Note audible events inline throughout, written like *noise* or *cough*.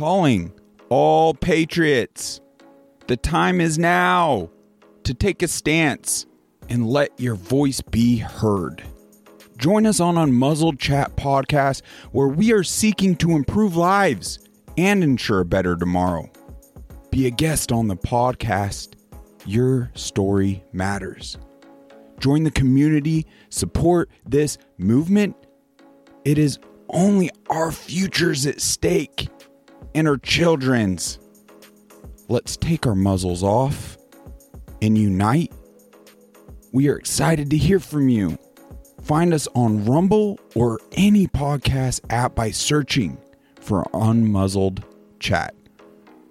calling all patriots. The time is now to take a stance and let your voice be heard. Join us on Unmuzzled Chat podcast, where we are seeking to improve lives and ensure a better tomorrow. Be a guest on the podcast. Your story matters. Join the community, support this movement. It is only our futures at stake and our children's. Let's take our muzzles off and unite. We are excited to hear from you. Find us on Rumble or any podcast app by searching for Unmuzzled Chat.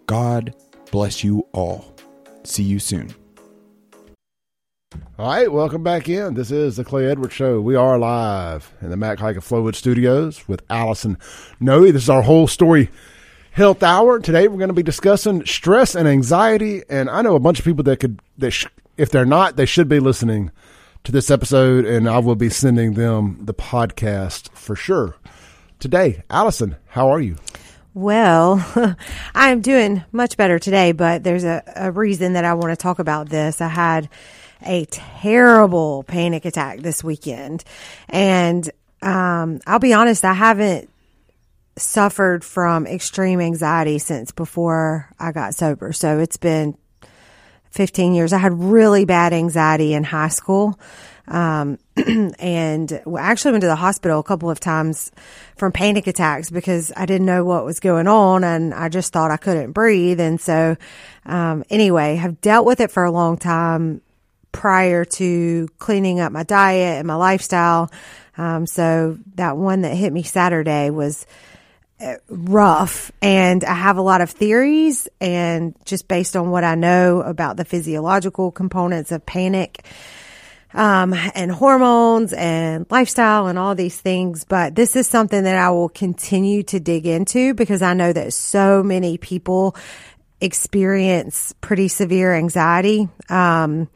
God bless you all. See you soon. All right, welcome back in. This is the Clay Edwards Show. We are live in the Mac Haik of Flowood Studios with Allison Nooe. This is our whole story health hour. Today we're going to be discussing stress and anxiety. And I know a bunch of people that could, that sh- if they're not, they should be listening to this episode, and I will be sending them the podcast for sure. Today, Allison, how are you? Well, *laughs* I'm doing much better today, but there's a, a reason that I want to talk about this. I had a terrible panic attack this weekend, and um, I'll be honest, I haven't suffered from extreme anxiety since before I got sober. So it's been 15 years. I had really bad anxiety in high school. Um, *clears throat* and I actually went to the hospital a couple of times from panic attacks because I didn't know what was going on and I just thought I couldn't breathe. And so, um, anyway, have dealt with it for a long time prior to cleaning up my diet and my lifestyle. Um, so that one that hit me Saturday was, rough and I have a lot of theories and just based on what I know about the physiological components of panic um, and hormones and lifestyle and all these things. But this is something that I will continue to dig into because I know that so many people experience pretty severe anxiety. Um,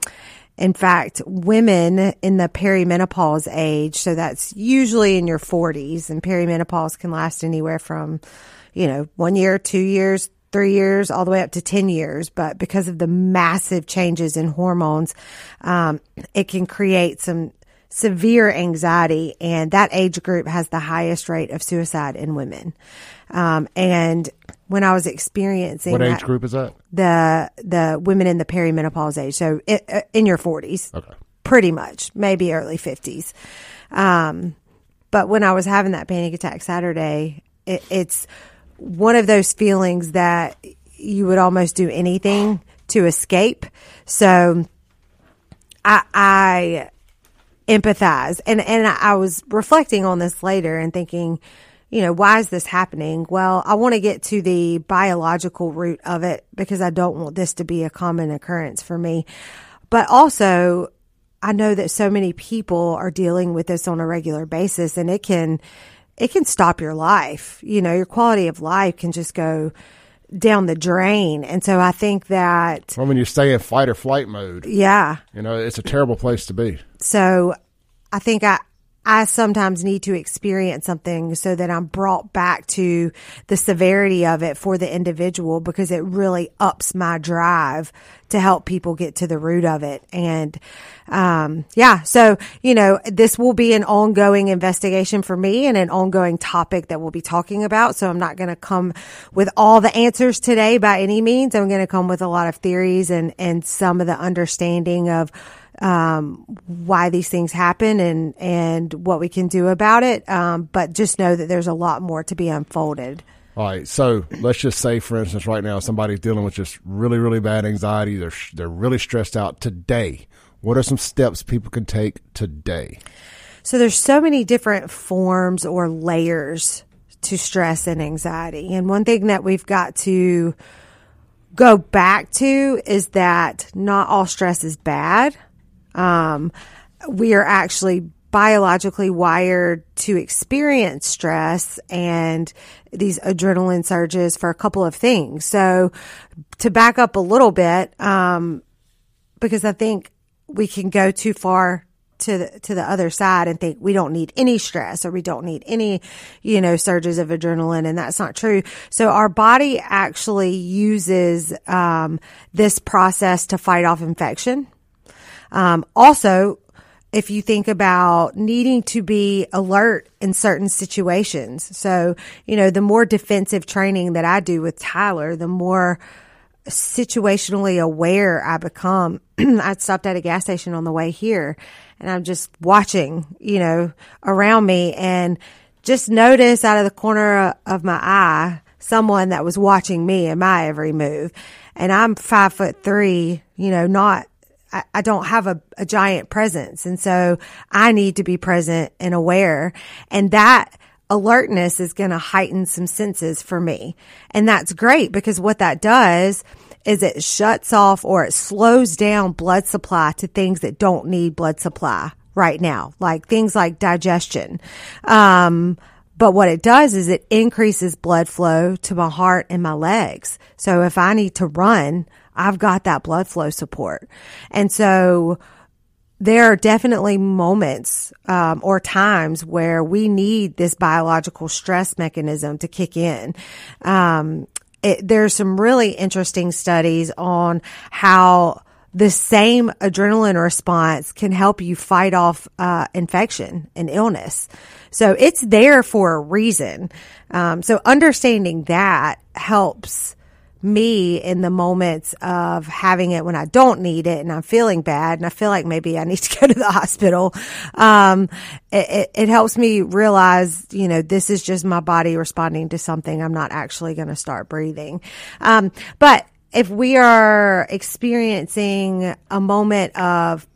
in fact, women in the perimenopause age, so that's usually in your 40s, and perimenopause can last anywhere from, you know, one year, two years, three years, all the way up to 10 years. But because of the massive changes in hormones, um, it can create some severe anxiety, and that age group has the highest rate of suicide in women. Um, and when I was experiencing what age that, group is that? The the women in the perimenopause age, so it, uh, in your forties, okay, pretty much, maybe early fifties. Um, but when I was having that panic attack Saturday, it, it's one of those feelings that you would almost do anything to escape. So I, I empathize, and and I was reflecting on this later and thinking you know, why is this happening? Well, I want to get to the biological root of it because I don't want this to be a common occurrence for me. But also, I know that so many people are dealing with this on a regular basis and it can, it can stop your life. You know, your quality of life can just go down the drain. And so I think that. Well, when you stay in fight or flight mode. Yeah. You know, it's a terrible place to be. So I think I, I sometimes need to experience something so that I'm brought back to the severity of it for the individual because it really ups my drive to help people get to the root of it. And, um, yeah, so, you know, this will be an ongoing investigation for me and an ongoing topic that we'll be talking about. So I'm not going to come with all the answers today by any means. I'm going to come with a lot of theories and, and some of the understanding of, um, why these things happen and and what we can do about it. Um, but just know that there's a lot more to be unfolded. All right, so let's just say, for instance, right now somebody's dealing with just really, really bad anxiety. They're they're really stressed out today. What are some steps people can take today? So there's so many different forms or layers to stress and anxiety, and one thing that we've got to go back to is that not all stress is bad. Um, we are actually biologically wired to experience stress and these adrenaline surges for a couple of things. So to back up a little bit, um, because I think we can go too far to the, to the other side and think we don't need any stress or we don't need any, you know, surges of adrenaline. And that's not true. So our body actually uses, um, this process to fight off infection. Um, also, if you think about needing to be alert in certain situations. So, you know, the more defensive training that I do with Tyler, the more situationally aware I become. *clears throat* I stopped at a gas station on the way here and I'm just watching, you know, around me and just notice out of the corner of my eye someone that was watching me and my every move. And I'm five foot three, you know, not I, don't have a, a giant presence. And so I need to be present and aware. And that alertness is going to heighten some senses for me. And that's great because what that does is it shuts off or it slows down blood supply to things that don't need blood supply right now, like things like digestion. Um, but what it does is it increases blood flow to my heart and my legs. So if I need to run, I've got that blood flow support. And so there are definitely moments um, or times where we need this biological stress mechanism to kick in. Um, it, there's some really interesting studies on how the same adrenaline response can help you fight off uh, infection and illness. So it's there for a reason. Um, so understanding that helps me in the moments of having it when I don't need it and I'm feeling bad and I feel like maybe I need to *laughs* go to the hospital. Um, it, it, it, helps me realize, you know, this is just my body responding to something. I'm not actually going to start breathing. Um, but if we are experiencing a moment of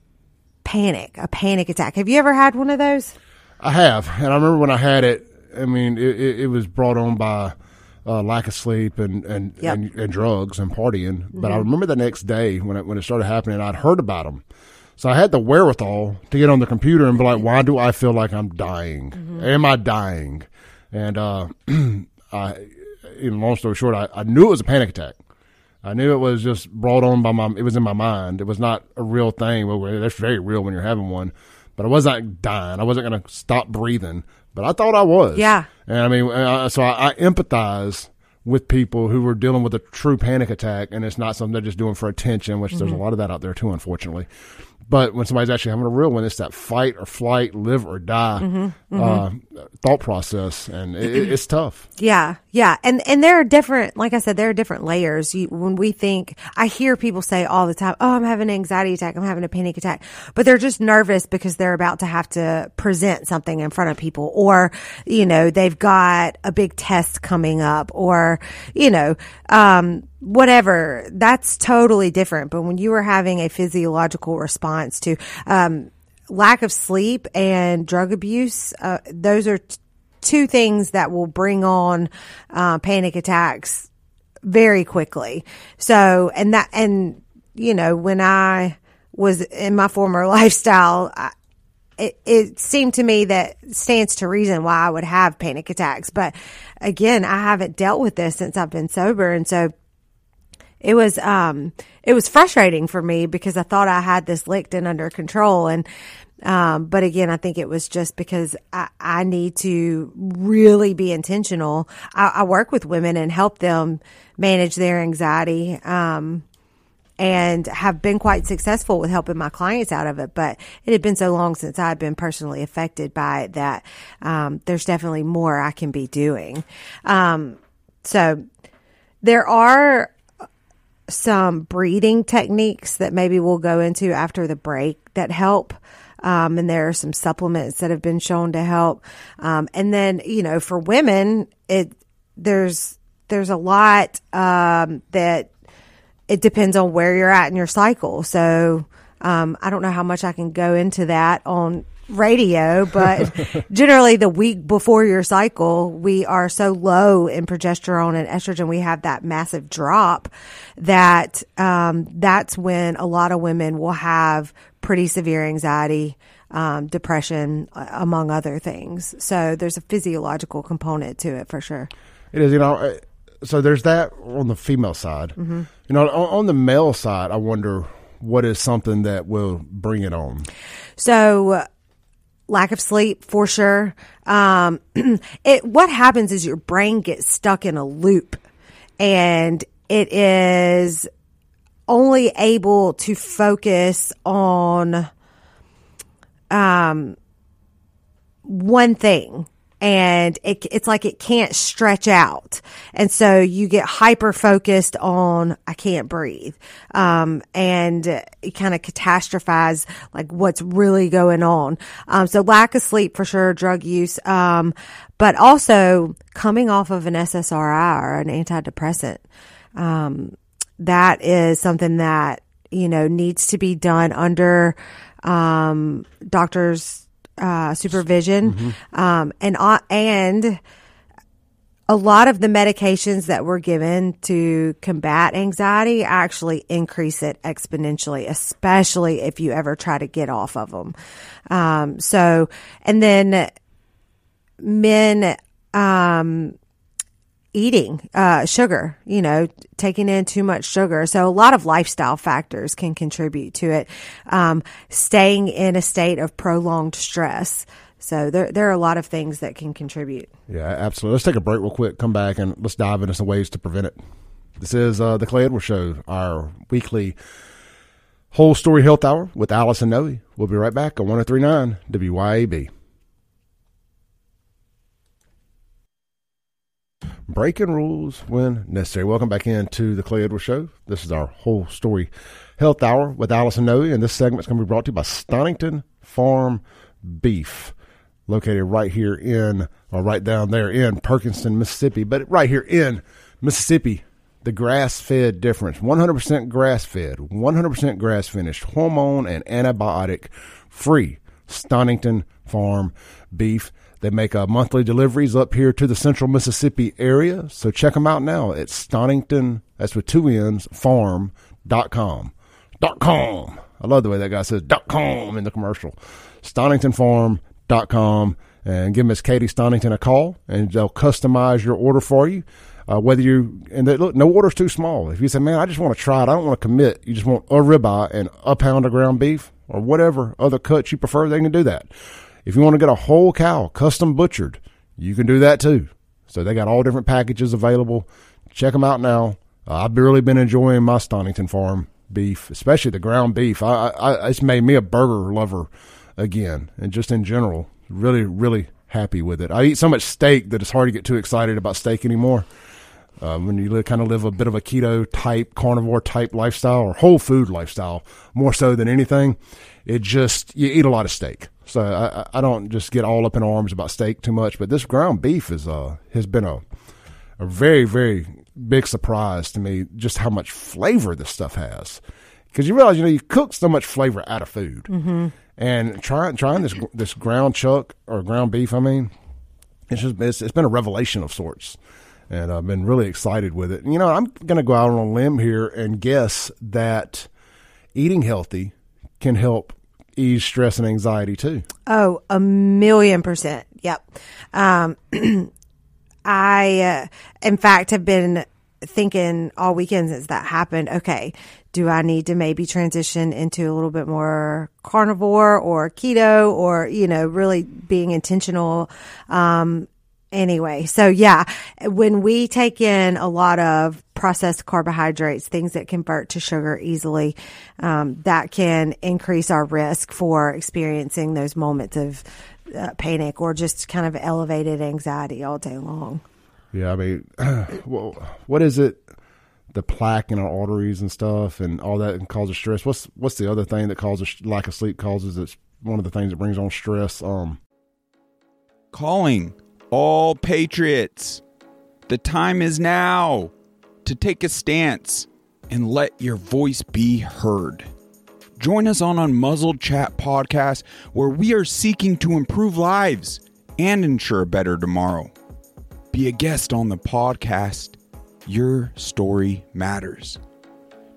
panic, a panic attack, have you ever had one of those? I have. And I remember when I had it, I mean, it, it, it was brought on by, uh, lack of sleep and and, Yep. and and drugs and partying. But I remember the next day when it when it started happening, I'd heard about them, so I had the wherewithal to get on the computer and be like, "Why do I feel like I'm dying? Am I dying?" And uh, *clears throat* I, in long story short, I, I knew it was a panic attack. I knew it was just brought on by my. It was in my mind. It was not a real thing. Well, that's very real when you're having one. But I wasn't dying. I wasn't going to stop breathing. But I thought I was. Yeah. And I mean, uh, so I, I empathize with people who were dealing with a true panic attack, and it's not something they're just doing for attention, which there's a mm-hmm. lot of that out there too, unfortunately. But when somebody's actually having a real one, it's that fight or flight, live or die mm-hmm. Mm-hmm. Uh, thought process, and it- it's tough. Yeah, yeah, and and there are different. Like I said, there are different layers. You, when we think, I hear people say all the time, "Oh, I'm having an anxiety attack. I'm having a panic attack," but they're just nervous because they're about to have to present something in front of people, or you know, they've got a big test coming up, or you know, um, whatever. That's totally different. But when you are having a physiological response to um, lack of sleep and drug abuse, uh, those are. T- two things that will bring on uh, panic attacks very quickly. So, and that, and you know, when I was in my former *laughs* lifestyle, I, it, it seemed to me that stands to reason why I would have panic attacks. But again, I haven't dealt with this since I've been sober. And so it was, um, it was frustrating for me because I thought I had this licked and under control. And, um, but again, I think it was just because I, I need to really be intentional. I, I work with women and help them manage their anxiety. Um, and have been quite successful with helping my clients out of it. But it had been so long since I had been personally affected by it that um, there's definitely more I can be doing. Um, so there are some breathing techniques that maybe we'll go into after the break that help. Um, and there are some supplements that have been shown to help. Um, and then, you know, for women, it, there's, there's a lot, um, that it depends on where you're at in your cycle. So, um, I don't know how much I can go into that on radio, but *laughs* generally the week before your cycle, we are so low in progesterone and estrogen. We have that massive drop that, um, that's when a lot of women will have pretty severe anxiety, um, depression, among other things. So there's a physiological component to it for sure. It is, you know. Uh, So there's that on the female side. You know, on, on the male side, I wonder what is something that will bring it on? So, lack of sleep for sure. Um, *clears throat* it what happens is your brain gets stuck in a loop, and it is only able to focus on um one thing and it, it's like it can't stretch out. And so you get hyper focused on, I can't breathe. Um, and you kind of catastrophize like what's really going on. Um, so lack of sleep for sure, drug use. Um, but also coming off of an SSRI or an antidepressant. Um, that is something that, you know, needs to be done under, um, doctors, uh, supervision, um, and uh, and a lot of the medications that we're given to combat anxiety actually increase it exponentially, especially if you ever try to get off of them. Um, so, and then men, um, eating uh, sugar, you know, taking in too much sugar. So a lot of lifestyle factors can contribute to it. Um, staying in a state of prolonged stress. So there there are a lot of things that can contribute. Yeah, absolutely. Let's take a break real quick. Come back and let's dive into some ways to prevent it. This is uh, the Clay Edwards Show, our weekly whole story health hour with Allison Nooe. We'll be right back on 1039 WYAB. Breaking rules when necessary. Welcome back into the Clay Edwards Show. This is our whole story health hour with Allison Nooe, and this segment is going to be brought to you by Stonington Farm Beef, located right here in, or right down there in Perkinston, Mississippi, but right here in Mississippi. The grass fed difference 100% grass fed, 100% grass finished, hormone and antibiotic free Stonington Farm Beef. They make uh, monthly deliveries up here to the central Mississippi area. So check them out now at Stonington, that's with two N's, farm.com. Dot com. I love the way that guy says dot com in the commercial. StoningtonFarm.com and give Miss Katie Stonington a call and they'll customize your order for you. Uh, whether you, and they, look, no order's too small. If you say, man, I just want to try it, I don't want to commit, you just want a ribeye and a pound of ground beef or whatever other cuts you prefer, they can do that. If you want to get a whole cow custom butchered, you can do that too. So they got all different packages available. Check them out now. Uh, I've really been enjoying my Stonington Farm beef, especially the ground beef. I, I, it's made me a burger lover again, and just in general, really, really happy with it. I eat so much steak that it's hard to get too excited about steak anymore. Uh, when you live, kind of live a bit of a keto type, carnivore type lifestyle or whole food lifestyle, more so than anything, it just you eat a lot of steak. So I, I don't just get all up in arms about steak too much, but this ground beef is uh has been a a very very big surprise to me just how much flavor this stuff has. Because you realize you know you cook so much flavor out of food, mm-hmm. and trying trying this this ground chuck or ground beef, I mean, it's just it's, it's been a revelation of sorts and I've been really excited with it. and You know, I'm going to go out on a limb here and guess that eating healthy can help ease stress and anxiety too. Oh, a million percent. Yep. Um, *clears throat* I, uh, in fact, have been thinking all weekend since that happened. Okay, do I need to maybe transition into a little bit more carnivore or keto, or you know, really being intentional? Um, anyway, so yeah, when we take in a lot of processed carbohydrates, things that convert to sugar easily, um, that can increase our risk for experiencing those moments of uh, panic or just kind of elevated anxiety all day long. Yeah, I mean, *clears throat* well, what is it? The plaque in our arteries and stuff, and all that, and causes stress. What's what's the other thing that causes lack of sleep? Causes it's one of the things that brings on stress. Um, calling all patriots. The time is now to take a stance and let your voice be heard. Join us on Unmuzzled Chat podcast, where we are seeking to improve lives and ensure a better tomorrow. Be a guest on the podcast. Your story matters.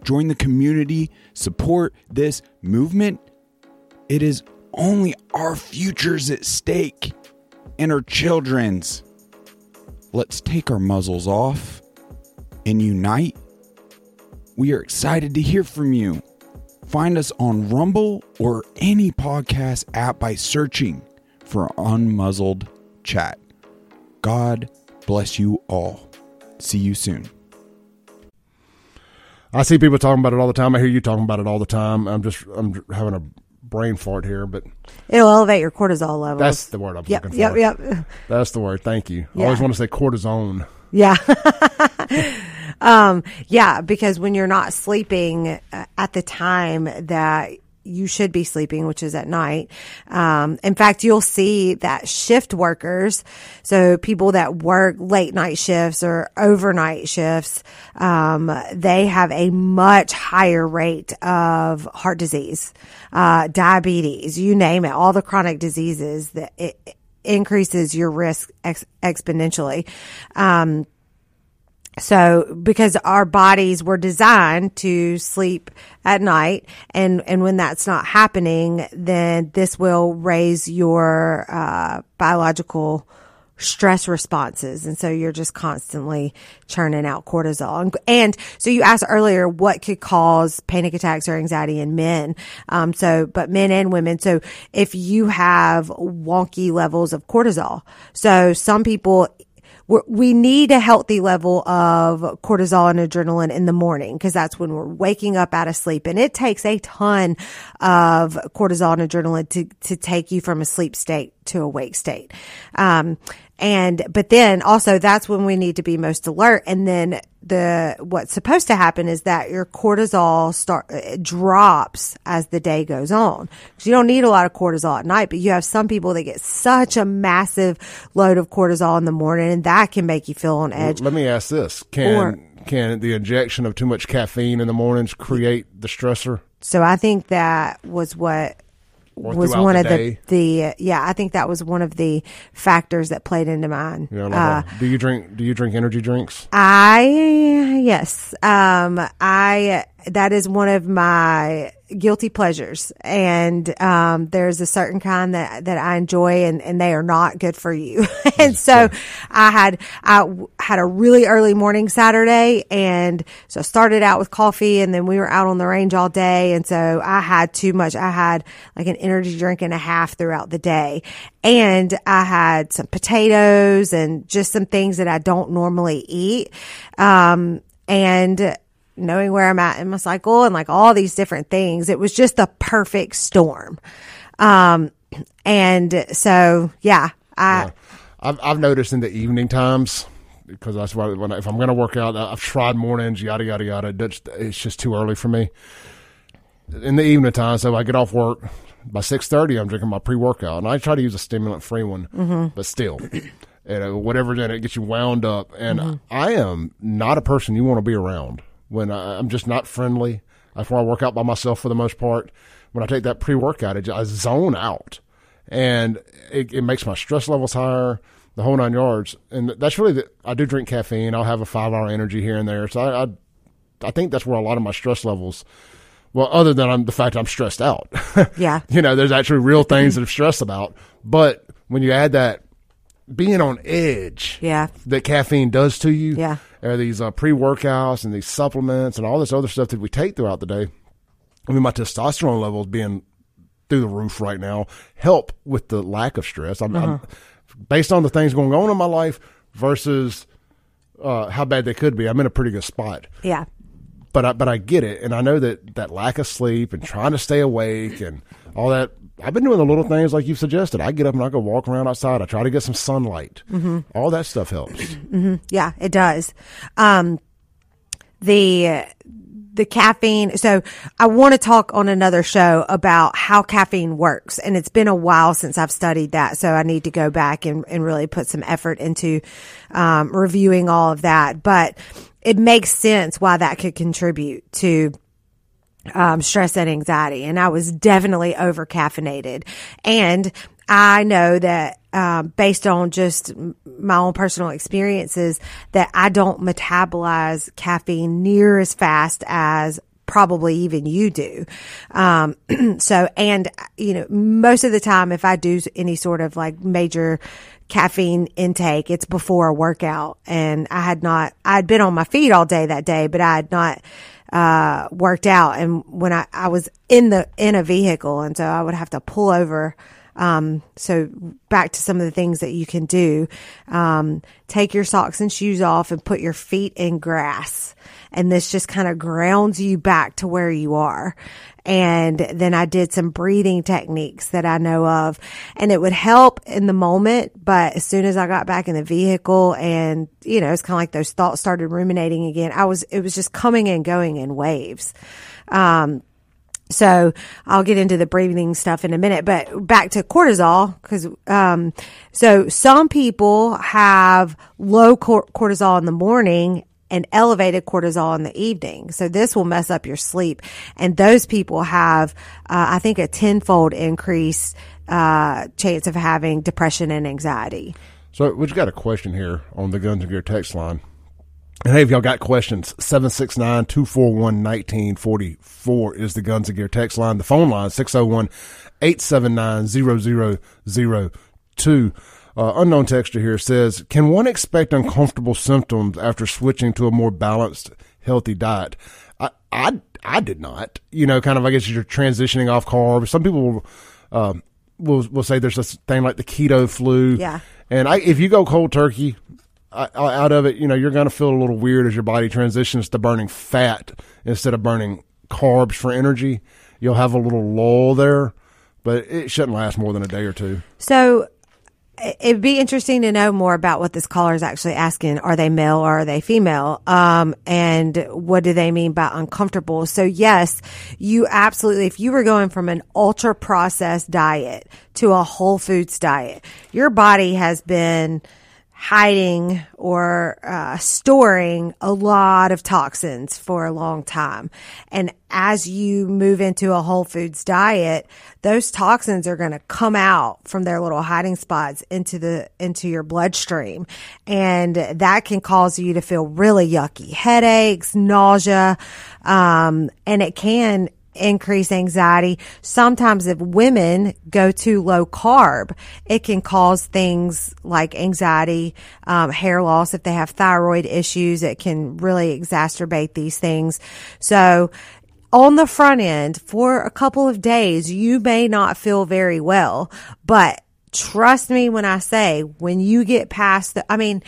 Join the community, support this movement. It is only our futures at stake and our children's. Let's take our muzzles off and unite. We are excited to hear from you. Find us on Rumble or any podcast app by searching for Unmuzzled Chat. God bless you all. See you soon. I see people talking about it all the time. I hear you talking about it all the time. I'm just I'm having a brain fart here, but It'll elevate your cortisol levels. that's the word I'm yep, looking yep, for. yep. That's the word. Thank you. I always want to say cortisone. Yeah. *laughs* um, yeah, because when you're not sleeping uh, at the time that you should be sleeping, which is at night. Um, in fact, you'll see that shift workers, so people that work late night shifts or overnight shifts, um, they have a much higher rate of heart disease, uh, diabetes, you name it, all the chronic diseases that it increases your risk ex- exponentially. Um, so because our bodies were designed to sleep at night and, and when that's not happening, then this will raise your, uh, biological stress responses. And so you're just constantly churning out cortisol. And, and so you asked earlier what could cause panic attacks or anxiety in men. Um, so, but men and women. So if you have wonky levels of cortisol, so some people, we need a healthy level of cortisol and adrenaline in the morning because that's when we're waking up out of sleep. And it takes a ton of cortisol and adrenaline to, to take you from a sleep state to a wake state. Um, and, but then also that's when we need to be most alert. And then the, what's supposed to happen is that your cortisol start, uh, drops as the day goes on. Cause you don't need a lot of cortisol at night, but you have some people that get such a massive load of cortisol in the morning and that can make you feel on edge. Let me ask this: Can Or- can the injection of too much caffeine in the mornings create the stressor? So I think that was what was one the of day? the the yeah. I think that was one of the factors that played into mine. You know, like, uh, uh, do you drink? Do you drink energy drinks? I yes, um, I that is one of my guilty pleasures, and um, there's a certain kind that that I enjoy, and and they are not good for you. *laughs* and so I had I w- had a really early morning Saturday, and so I started out with coffee, and then we were out on the range all day, and so I had too much. I had like an energy drink and a half throughout the day, and I had some potatoes and just some things that I don't normally eat. Um, and knowing where I'm at in my cycle and like all these different things, it was just the perfect storm. Um, and so, yeah, I, I've I've noticed in the evening times because that's why when I, if I'm going to work out, I've tried mornings, yada yada yada. It's just too early for me. In the evening time, so I get off work by six thirty. I'm drinking my pre workout, and I try to use a stimulant free one, mm-hmm. but still. *clears throat* You uh, know, whatever in it gets you wound up, and mm-hmm. I am not a person you want to be around. When I, I'm just not friendly, that's why I work out by myself for the most part. When I take that pre workout, I zone out and it, it makes my stress levels higher, the whole nine yards. And that's really the, I do drink caffeine. I'll have a five hour energy here and there. So I, I, I think that's where a lot of my stress levels. Well, other than I'm, the fact I'm stressed out, *laughs* yeah, you know, there's actually real things that I'm stressed about. But when you add that being on edge, yeah, that caffeine does to you, Yeah. Or these uh, pre workouts and these supplements and all this other stuff that we take throughout the day. I mean, my testosterone levels being through the roof right now help with the lack of stress. I'm, I'm based on the things going on in my life versus uh, how bad they could be. I'm in a pretty good spot, yeah. but I, but I get it, and I know that that lack of sleep and trying to stay awake and all that. I've been doing the little things like you've suggested. I get up and I go walk around outside. I try to get some sunlight. All that stuff helps. Yeah, it does. Um, the the caffeine. So I want to talk on another show about how caffeine works, and it's been a while since I've studied that. So I need to go back and, and really put some effort into um, reviewing all of that. But it makes sense why that could contribute to um, stress and anxiety. And I was definitely over caffeinated. And I know that, um, based on just my own personal experiences that I don't metabolize caffeine near as fast as probably even you do. Um, *clears throat* so, and, you know, most of the time, if I do any sort of like major caffeine intake, it's before a workout. And I had not, I'd been on my feet all day that day, but I had not, uh, worked out. And when I, I was in the, in a vehicle and so I would have to pull over. Um, so back to some of the things that you can do. Um, take your socks and shoes off and put your feet in grass. And this just kind of grounds you back to where you are. And then I did some breathing techniques that I know of and it would help in the moment. But as soon as I got back in the vehicle and, you know, it's kind of like those thoughts started ruminating again, I was, it was just coming and going in waves. Um, so I'll get into the breathing stuff in a minute, but back to cortisol because um, so some people have low cor- cortisol in the morning and elevated cortisol in the evening. So this will mess up your sleep, and those people have, uh, I think, a tenfold increase uh, chance of having depression and anxiety. So we just got a question here on the Guns and Gear text line. And hey, if y'all got questions, 769 241 1944 is the Guns and Gear text line. The phone line, 601 879 0002. Uh, unknown texture here says, can one expect uncomfortable symptoms after switching to a more balanced, healthy diet? I, I, I did not. You know, kind of, I guess you're transitioning off carbs. Some people will, um, will, will say there's this thing like the keto flu. Yeah. And I, if you go cold turkey uh, out of it, you know, you're going to feel a little weird as your body transitions to burning fat instead of burning carbs for energy. You'll have a little lull there, but it shouldn't last more than a day or two. So it'd be interesting to know more about what this caller is actually asking. Are they male or are they female? Um, and what do they mean by uncomfortable? So yes, you absolutely, if you were going from an ultra processed diet to a whole foods diet, your body has been hiding or uh, storing a lot of toxins for a long time. And as you move into a whole foods diet, those toxins are going to come out from their little hiding spots into the into your bloodstream. And that can cause you to feel really yucky, headaches, nausea, um, and it can increase anxiety. Sometimes if women go too low carb, it can cause things like anxiety, um, hair loss. If they have thyroid issues, it can really exacerbate these things. So on the front end for a couple of days, you may not feel very well, but trust me when I say when you get past the, I mean,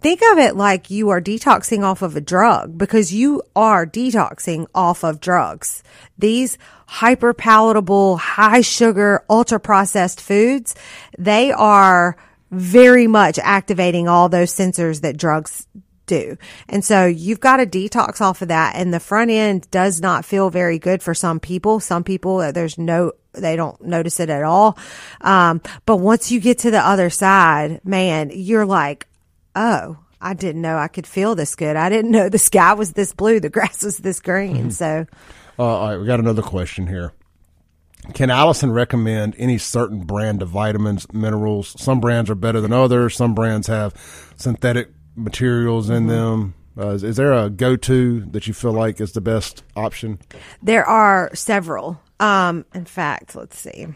think of it like you are detoxing off of a drug because you are detoxing off of drugs. These hyper palatable, high sugar, ultra processed foods, they are very much activating all those sensors that drugs do. And so you've got to detox off of that. And the front end does not feel very good for some people. Some people, uh, there's no, they don't notice it at all. Um, but once you get to the other side, man, you're like, oh, I didn't know I could feel this good. I didn't know the sky was this blue, the grass was this green. Mm-hmm. So, uh, all right, we got another question here. Can Allison recommend any certain brand of vitamins, minerals? Some brands are better than others. Some brands have synthetic materials in mm-hmm. them. Uh, is, is, there a go-to that you feel like is the best option? There are several. Um, in fact, let's see.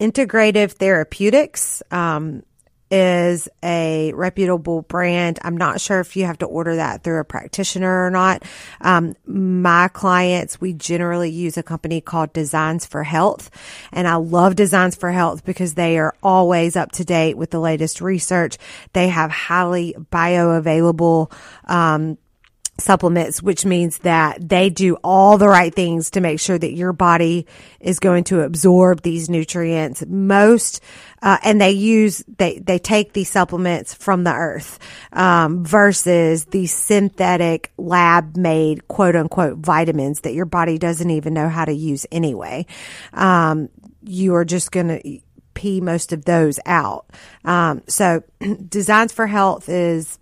Integrative Therapeutics um, is a reputable brand. I'm not sure if you have to order that through a practitioner or not. Um, my clients, we generally use a company called Designs for Health. And I love Designs for Health because they are always up to date with the latest research. They have highly bioavailable, um, supplements, which means that they do all the right things to make sure that your body is going to absorb these nutrients. Most, uh, and they use, they, they take these supplements from the earth, um, versus these synthetic lab made quote unquote vitamins that your body doesn't even know how to use anyway. Um, you are just going to pee most of those out. Um, so *clears throat* Designs for Health is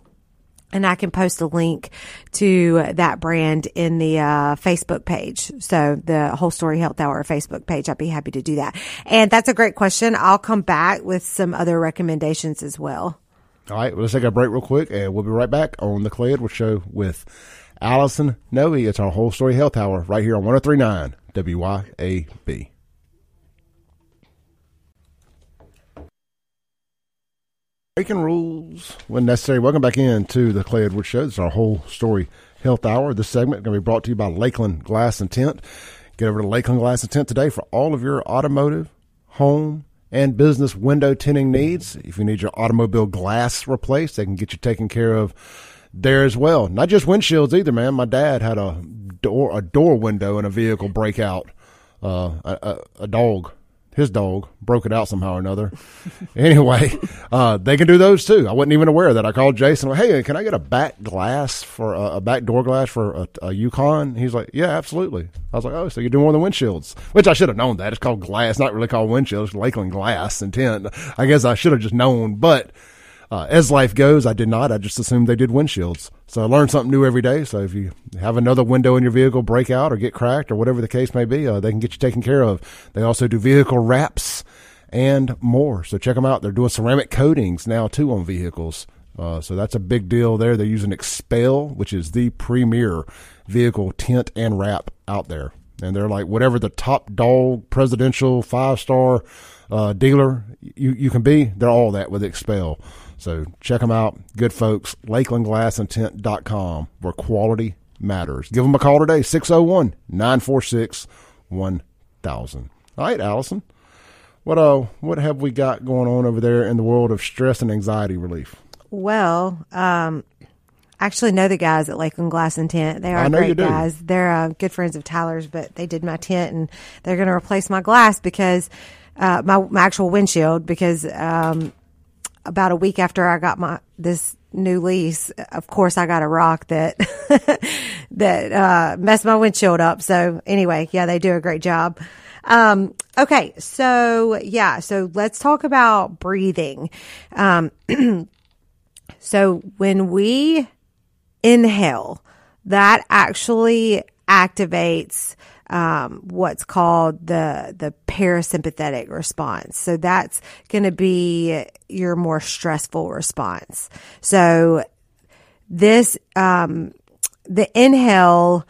and I can post a link to that brand in the uh, Facebook page. So the whole story health hour Facebook page. I'd be happy to do that. And that's a great question. I'll come back with some other recommendations as well. All right. Well, let's take a break real quick and we'll be right back on the Clay Edwards show with Allison Nooe. It's our whole story health hour right here on 1039 WYAB. Breaking rules when necessary. Welcome back in to the Clay Edwards Show. Is our whole story health hour. This segment is going to be brought to you by Lakeland Glass and Tint. Get over to Lakeland Glass and Tint today for all of your automotive, home, and business window tinting needs. If you need your automobile glass replaced, they can get you taken care of there as well. Not just windshields either, man. My dad had a door a door window in a vehicle break out. Uh, a, a, a dog his dog broke it out somehow or another. *laughs* anyway, uh, they can do those too. I wasn't even aware of that. I called Jason. Like, hey, can I get a back glass for uh, a back door glass for a, a Yukon? He's like, yeah, absolutely. I was like, oh, so you do more than windshields, which I should have known that. It's called glass, not really called windshield. It's Lakeland glass and tint. I guess I should have just known, but uh, as life goes, I did not. I just assumed they did windshields. So I learn something new every day. So if you have another window in your vehicle break out or get cracked or whatever the case may be, uh, they can get you taken care of. They also do vehicle wraps and more. So check them out. They're doing ceramic coatings now too on vehicles. Uh, so that's a big deal there. They're using XPEL, which is the premier vehicle tint and wrap out there. And they're like whatever the top dog presidential five star uh, dealer you, you can be, they're all that with XPEL. So check them out. Good folks, lakelandglassandtint.com where quality matters. Give them a call today, 601 946 1000. All right, Allison. What uh, what have we got going on over there in the world of stress and anxiety relief? Well, um, I actually know the guys at Lakeland Glass and Tint. They are great guys. They're uh, good friends of Tyler's, but they did my tent and they're going to replace my glass because uh, my my actual windshield because um, about a week after I got my this new lease, of course I got a rock that *laughs* that uh, messed my windshield up. So anyway, yeah, they do a great job. Um, okay, so yeah, so let's talk about breathing. Um, *clears throat* so when we inhale, that actually activates um, what's called the the parasympathetic response. So that's going to be your more stressful response. So this um, the inhale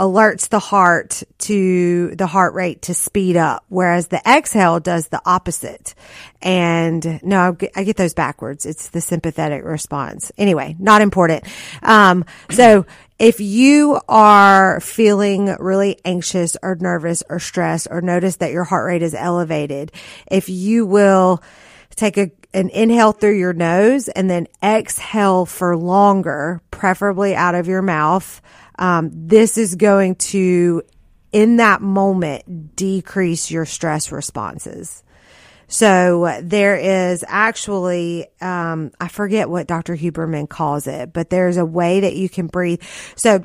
alerts the heart to the heart rate to speed up, whereas the exhale does the opposite. And no, I get those backwards. It's the sympathetic response. Anyway, not important. Um, so if you are feeling really anxious or nervous or stressed or notice that your heart rate is elevated, if you will take a an inhale through your nose and then exhale for longer, preferably out of your mouth um, this is going to, in that moment, decrease your stress responses. So there is actually, um, I forget what Dr. Huberman calls it, but there's a way that you can breathe. So,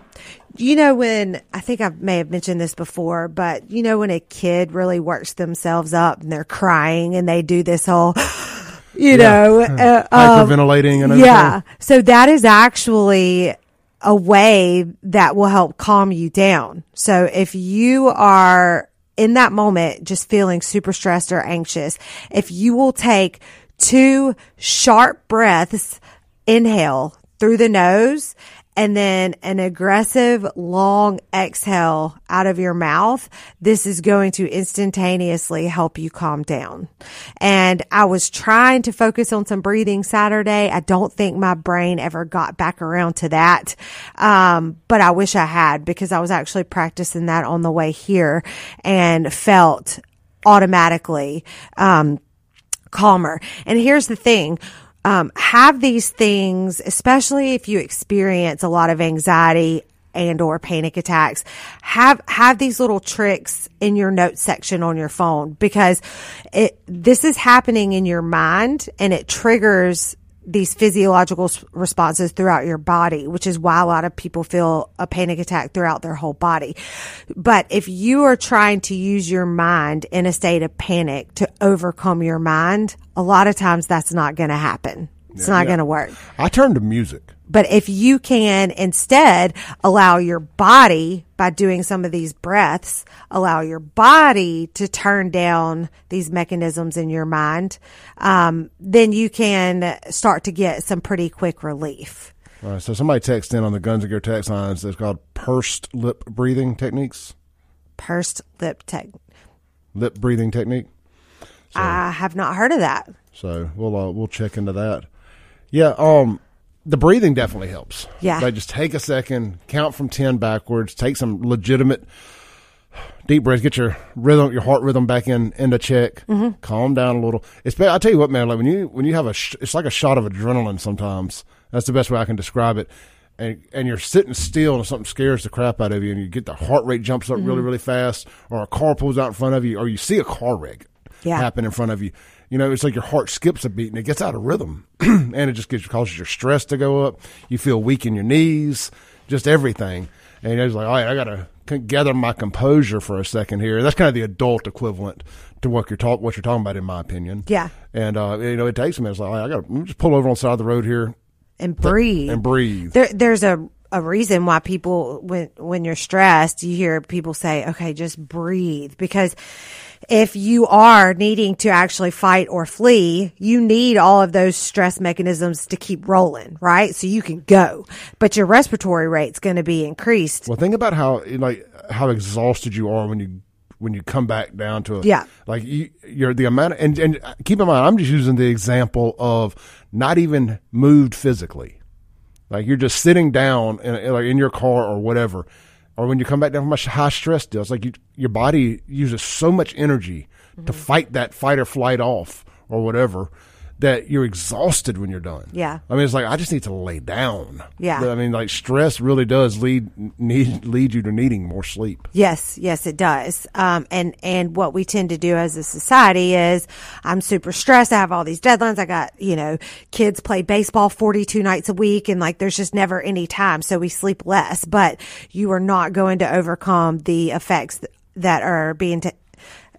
you know, when I think I may have mentioned this before, but you know, when a kid really works themselves up and they're crying and they do this whole, *gasps* you yeah. know, uh, hyperventilating and everything. yeah. So that is actually a way that will help calm you down. So if you are in that moment just feeling super stressed or anxious, if you will take two sharp breaths, inhale through the nose and then an aggressive long exhale out of your mouth, this is going to instantaneously help you calm down. And I was trying to focus on some breathing Saturday. I don't think my brain ever got back around to that. Um, but I wish I had because I was actually practicing that on the way here and felt automatically, um, calmer. And here's the thing um, have these things, especially if you experience a lot of anxiety and or panic attacks have have these little tricks in your notes section on your phone because it this is happening in your mind and it triggers these physiological responses throughout your body, which is why a lot of people feel a panic attack throughout their whole body. But if you are trying to use your mind in a state of panic to overcome your mind, a lot of times that's not going to happen. It's yeah, not yeah. going to work. I turn to music. But if you can instead allow your body by doing some of these breaths, allow your body to turn down these mechanisms in your mind, um, then you can start to get some pretty quick relief. All right. So somebody texted in on the Guns and Gear text lines. It's called pursed lip breathing techniques. Pursed lip tech. Lip breathing technique. So. I have not heard of that. So we'll uh, we'll check into that. Yeah, um, the breathing definitely helps. Yeah. like just take a second, count from ten backwards, take some legitimate deep breaths, get your rhythm, your heart rhythm back in into check. Mm-hmm. Calm down a little. It's I tell you what, man. Like when you when you have a, sh- it's like a shot of adrenaline. Sometimes that's the best way I can describe it. And and you're sitting still and something scares the crap out of you, and you get the heart rate jumps up Mm-hmm. really really fast, or a car pulls out in front of you, or you see a car wreck Yeah. happen in front of you. You know, it's like your heart skips a beat and it gets out of rhythm, *clears throat* and it just gets, causes your stress to go up. You feel weak in your knees, just everything. And it's like, all right, I gotta gather my composure for a second here. That's kind of the adult equivalent to what you're talk what you're talking about, in my opinion. Yeah. And uh, you know, it takes a minute. It's like, all right, I gotta just pull over on the side of the road here and breathe. and breathe. There, there's a a reason why people when when you're stressed, you hear people say, "Okay, just breathe," because if you are needing to actually fight or flee, you need all of those stress mechanisms to keep rolling, right? So you can go, but your respiratory rate's going to be increased. Well, think about how like how exhausted you are when you when you come back down to it. Yeah. like you, you're the amount of, and and keep in mind, I'm just using the example of not even moved physically. Like you're just sitting down in like in your car or whatever, or when you come back down from a high stress deal, it's like you, your body uses so much energy to mm-hmm. fight that fight or flight off or whatever that you're exhausted when you're done. Yeah. I mean, it's like I just need to lay down. Yeah. I mean, like stress really does lead need lead you to needing more sleep. Yes, yes, it does. Um, and and what we tend to do as a society is, I'm super stressed. I have all these deadlines. I got you know kids play baseball 42 nights a week, and like there's just never any time, so we sleep less. But you are not going to overcome the effects that are being t-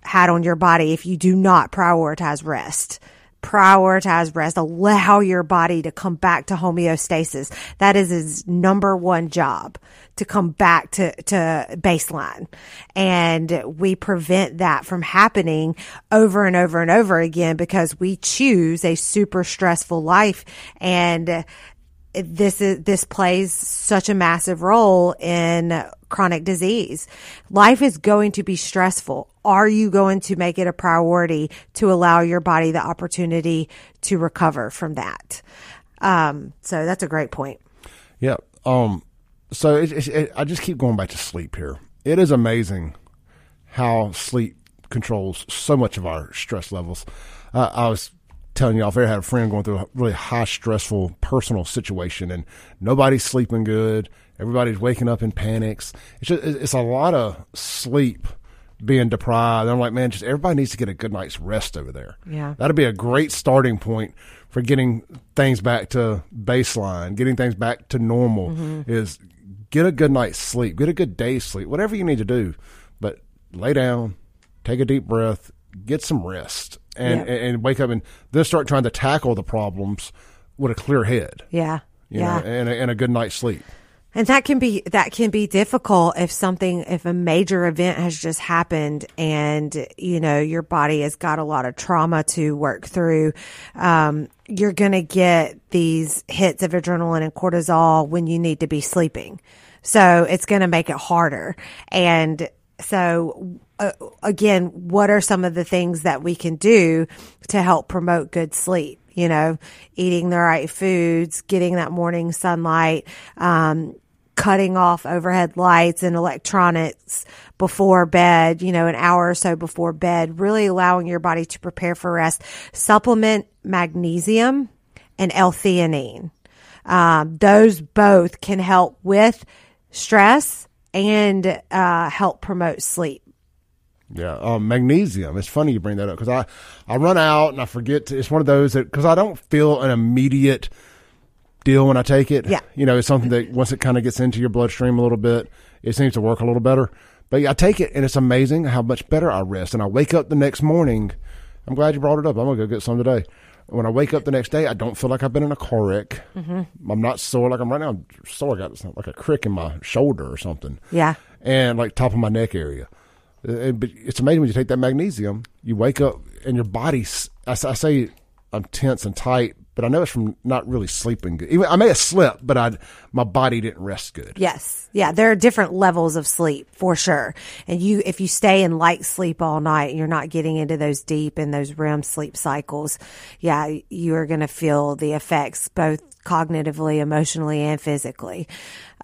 had on your body if you do not prioritize rest prioritize rest, allow your body to come back to homeostasis. That is his number one job to come back to, to baseline. And we prevent that from happening over and over and over again because we choose a super stressful life and this is this plays such a massive role in chronic disease. Life is going to be stressful. Are you going to make it a priority to allow your body the opportunity to recover from that? Um, so that's a great point. Yeah. Um. So it, it, it, I just keep going back to sleep here. It is amazing how sleep controls so much of our stress levels. Uh, I was telling you off air, I had a friend going through a really high stressful personal situation, and nobody's sleeping good. Everybody's waking up in panics. It's just, it's a lot of sleep being deprived. I'm like, man, just everybody needs to get a good night's rest over there. Yeah. That'd be a great starting point for getting things back to baseline, getting things back to normal mm-hmm. is get a good night's sleep, get a good day's sleep, whatever you need to do. But lay down, take a deep breath, get some rest, and, and, wake up and then start trying to tackle the problems with a clear head. Yeah. Yeah. know, and, a, and a good night's sleep. And that can be that can be difficult if something if a major event has just happened and you know your body has got a lot of trauma to work through. Um, you're gonna get these hits of adrenaline and cortisol when you need to be sleeping, so it's gonna make it harder. And so uh, again, what are some of the things that we can do to help promote good sleep? You know, eating the right foods, getting that morning sunlight, um, cutting off overhead lights and electronics before bed, you know, an hour or so before bed, really allowing your body to prepare for rest. Supplement magnesium and L-theanine. Um, those both can help with stress and uh, help promote sleep. Yeah, um, magnesium. It's funny you bring that up because I, I run out and I forget. To, it's one of those that because I don't feel an immediate deal when I take it. Yeah. you know, it's something that once it kind of gets into your bloodstream a little bit, it seems to work a little better. But yeah, I take it and it's amazing how much better I rest. And I wake up the next morning. I'm glad you brought it up. I'm gonna go get some today. When I wake up the next day, I don't feel like I've been in a car wreck. Mm-hmm. I'm not sore like I'm right now. I'm sore. I got like a crick in my shoulder or something Yeah. and like top of my neck area. Uh, But it's amazing when you take that magnesium, you wake up and your body. I say I'm tense and tight but I know it's from not really sleeping good. Even, I may have slept, but I my body didn't rest good. Yes. Yeah. There are different levels of sleep for sure. And you, if you stay in light sleep all night, and you're not getting into those deep and those REM sleep cycles. Yeah. You are going to feel the effects both cognitively, emotionally, and physically.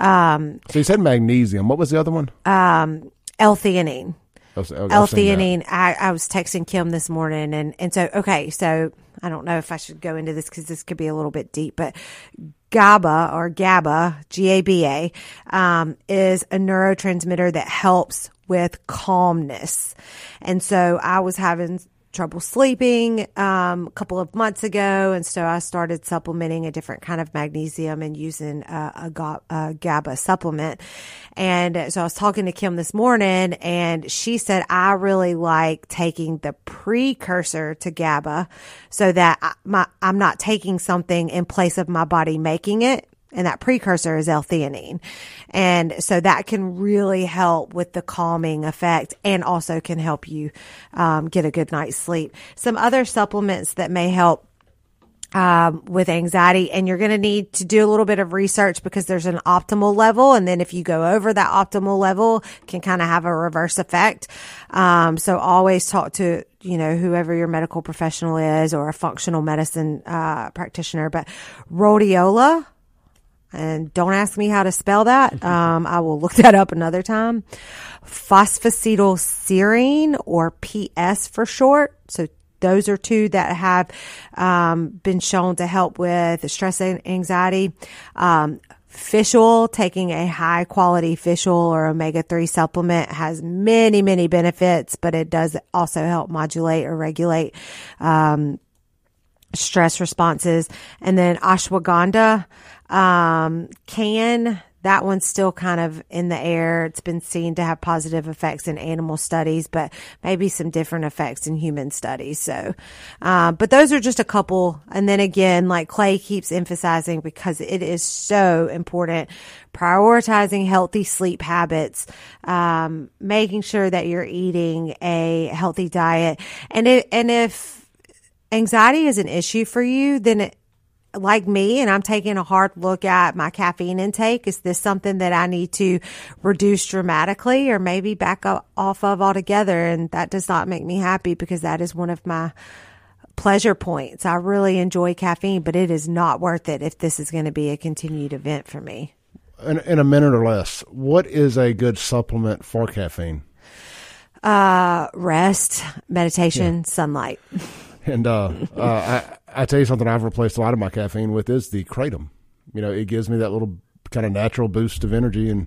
Um, So you said magnesium. What was the other one? L-theanine. I've se- I've seen that. L-theanine. I, I was texting Kim this morning, and and so okay, so I don't know if I should go into this because this could be a little bit deep, but GABA or GABA, G-A-B-A, um, is a neurotransmitter that helps with calmness, and so I was having trouble sleeping um, a couple of months ago, and so I started supplementing a different kind of magnesium and using a, a, a GABA supplement. And so I was talking to Kim this morning, and she said I really like taking the precursor to GABA, so that I, my I'm not taking something in place of my body making it and that precursor is L-theanine. And so that can really help with the calming effect and also can help you um, get a good night's sleep. Some other supplements that may help um, with anxiety, and you're going to need to do a little bit of research because there's an optimal level, and then if you go over that optimal level, can kind of have a reverse effect. Um, so always talk to you know whoever your medical professional is or a functional medicine uh, practitioner. But rhodiola, and don't ask me how to spell that. *laughs* Um, I will look *laughs* that up another time. Phosphatidylserine or PS for short. So those are two that have um, been shown to help with stress and anxiety. Um, fish oil, taking a high quality fish oil or omega 3 supplement has many, many benefits, but it does also help modulate or regulate um, stress responses. And then ashwagandha um, can, that one's still kind of in the air. It's been seen to have positive effects in animal studies, but maybe some different effects in human studies. So, uh, but those are just a couple. And then again, like Clay keeps emphasizing because it is so important, prioritizing healthy sleep habits, um, making sure that you're eating a healthy diet. And it, and if, anxiety is an issue for you, then it, like me, and I'm taking a hard look at my caffeine intake. Is this something that I need to reduce dramatically or maybe back up off of altogether? And that does not make me happy because that is one of my pleasure points. I really enjoy caffeine, but it is not worth it if this is going to be a continued event for me. In, in a minute or less, what is a good supplement for caffeine? Uh, rest, meditation, sunlight. And uh, uh, I, I tell you something I've replaced a lot of my caffeine with is the kratom. You know, it gives me that little kind of natural boost of energy and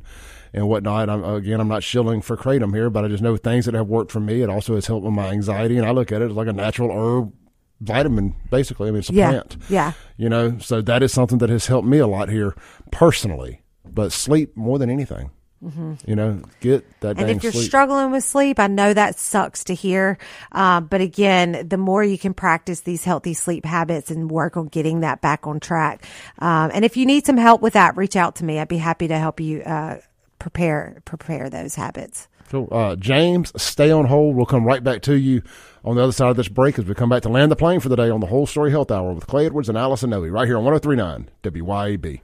and whatnot. I'm, again, I'm not shilling for kratom here, but I just know things that have worked for me. It also has helped with my anxiety, and I look at it as like a natural herb vitamin, basically. I mean, it's a Yeah. plant. Yeah. You know, so that is something that has helped me a lot here personally. But sleep more than anything. You know, get that Mm-hmm. And if you're sleep. struggling with sleep, I know that sucks to hear. Uh, but again, the more you can practice these healthy sleep habits and work on getting that back on track. Um, and if you need some help with that, reach out to me. I'd be happy to help you uh, prepare prepare those habits. Cool. Uh, James, stay on hold. We'll come right back to you on the other side of this break as we come back to land the plane for the day on the Whole Story Health Hour with Clay Edwards and Allison Nooe right here on 1039 WYAB.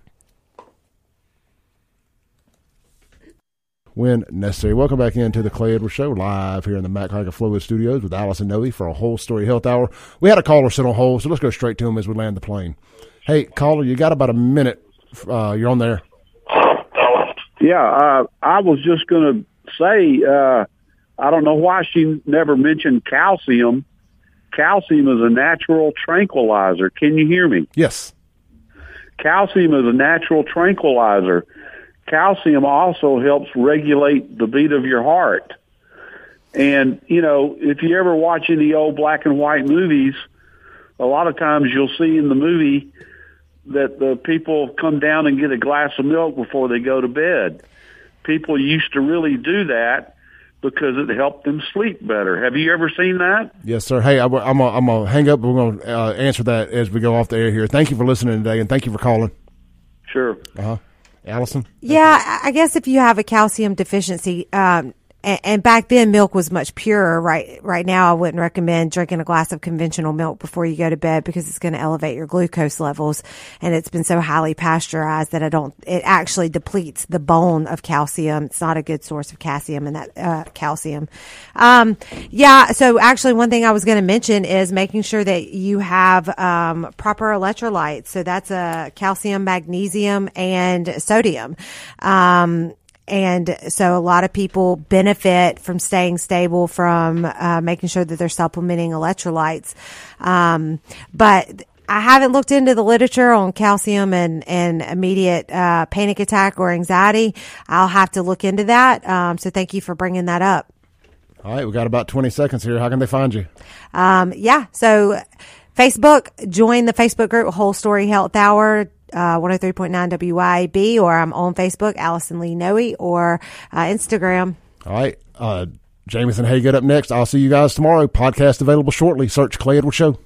When necessary. Welcome back into the Clay Edwards Show live here in the Mac Hager Fluid Studios with Allison Nooe for a Whole Story Health Hour. We had a caller sit on hold, so let's go straight to him as we land the plane. Hey, caller, you got about a minute. Uh, you're on there. Yeah, uh, I was just going to say, uh, I don't know why she never mentioned calcium. Calcium is a natural tranquilizer. Can you hear me? Yes. Calcium is a natural tranquilizer. Calcium also helps regulate the beat of your heart. And, you know, if you ever watch any old black and white movies, a lot of times you'll see in the movie that the people come down and get a glass of milk before they go to bed. People used to really do that because it helped them sleep better. Have you ever seen that? Yes, sir. Hey, I, am I'm gonna hang up. We're gonna uh, answer that as we go off the air here. Thank you for listening today, and thank you for calling, Sure. Allison. Yeah, I guess if you have a calcium deficiency, um, and, and back then milk was much purer. Right, right now I wouldn't recommend drinking a glass of conventional milk before you go to bed because it's going to elevate your glucose levels. And it's been so highly pasteurized that I don't, it actually depletes the bone of calcium. It's not a good source of calcium and that, uh, calcium. Um, yeah. So actually one thing I was going to mention is making sure that you have, um, proper electrolytes. So that's a calcium, magnesium and sodium. Um, and so a lot of people benefit from staying stable from uh, making sure that they're supplementing electrolytes. Um, but I haven't looked into the literature on calcium and, and immediate uh, panic attack or anxiety. I'll have to look into that. Um, so thank you for bringing that up. All right, we got about 20 seconds here. How can they find you? Um, yeah, so Facebook, join the Facebook group Whole Story Health Hour uh, 103.9 WYAB, or I'm on Facebook, Allison Lee Nooe, or uh, Instagram. All right. Uh, Jamison Haygood up next. I'll see you guys tomorrow. Podcast available shortly. Search Clay Edwards Show.